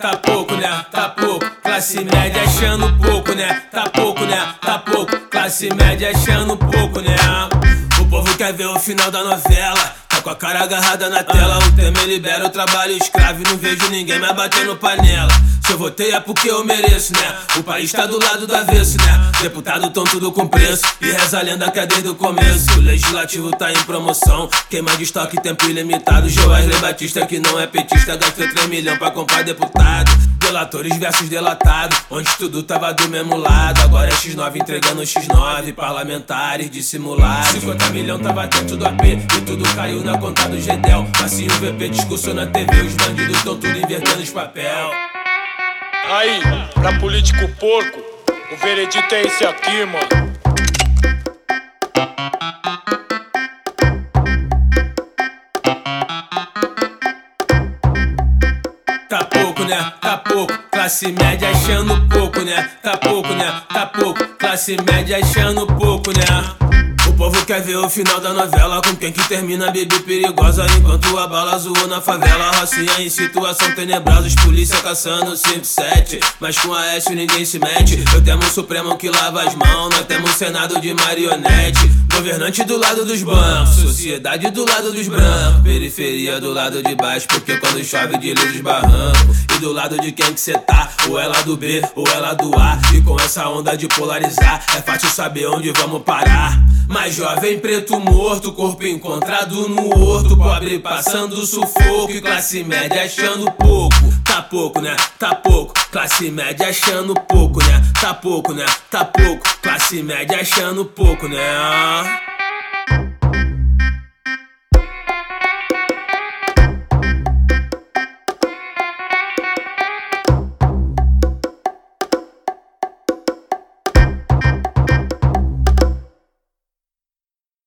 Tá pouco, né? Tá pouco. Classe média achando pouco, né? Tá pouco, né? Tá pouco. Classe média achando pouco, né? O povo quer ver o final da novela. Tá com a cara agarrada na tela. O Temer libera o trabalho escravo. E não vejo ninguém mais batendo panela. Se eu votei é porque eu mereço, né? O país tá do lado do avesso, né? Deputado tão tudo com preço. E reza a lenda que é desde o começo. O legislativo tá em promoção. Queima de estoque, tempo ilimitado. Joasley Batista, que não é petista, gastou 3 milhões pra comprar deputado. Delatores versus delatado, onde tudo tava do mesmo lado. Agora é X9 entregando X9, parlamentares dissimulados. 50 milhões tava dentro do AP e tudo caiu na conta do Gedel. Assim o VP discursou na TV, os bandidos tão tudo invertendo os papel. Aí, pra político porco, o veredito é esse aqui, mano. Né? Tá pouco. Classe média achando pouco, né? Tá pouco, né? Tá pouco. Classe média achando pouco, né? O povo quer ver o final da novela Com quem que termina bebê perigosa Enquanto a bala zoou na favela Rocinha em situação tenebrosa Os polícia caçando 5-7 Mas com a S ninguém se mete Eu temo o Supremo que lava as mãos Nós temos Senado de marionete Governante do lado dos bancos Sociedade do lado dos brancos Periferia do lado de baixo Porque quando chove de os barrancos E do lado de quem que cê tá Ou é lá do B ou é lá do A E com essa onda de polarizar É fácil saber onde vamos parar mais jovem preto morto, corpo encontrado no horto. Pobre passando sufoco e classe média achando pouco. Tá pouco, né? Tá pouco. Classe média achando pouco, né? Tá pouco, né? Tá pouco. Classe média achando pouco, né?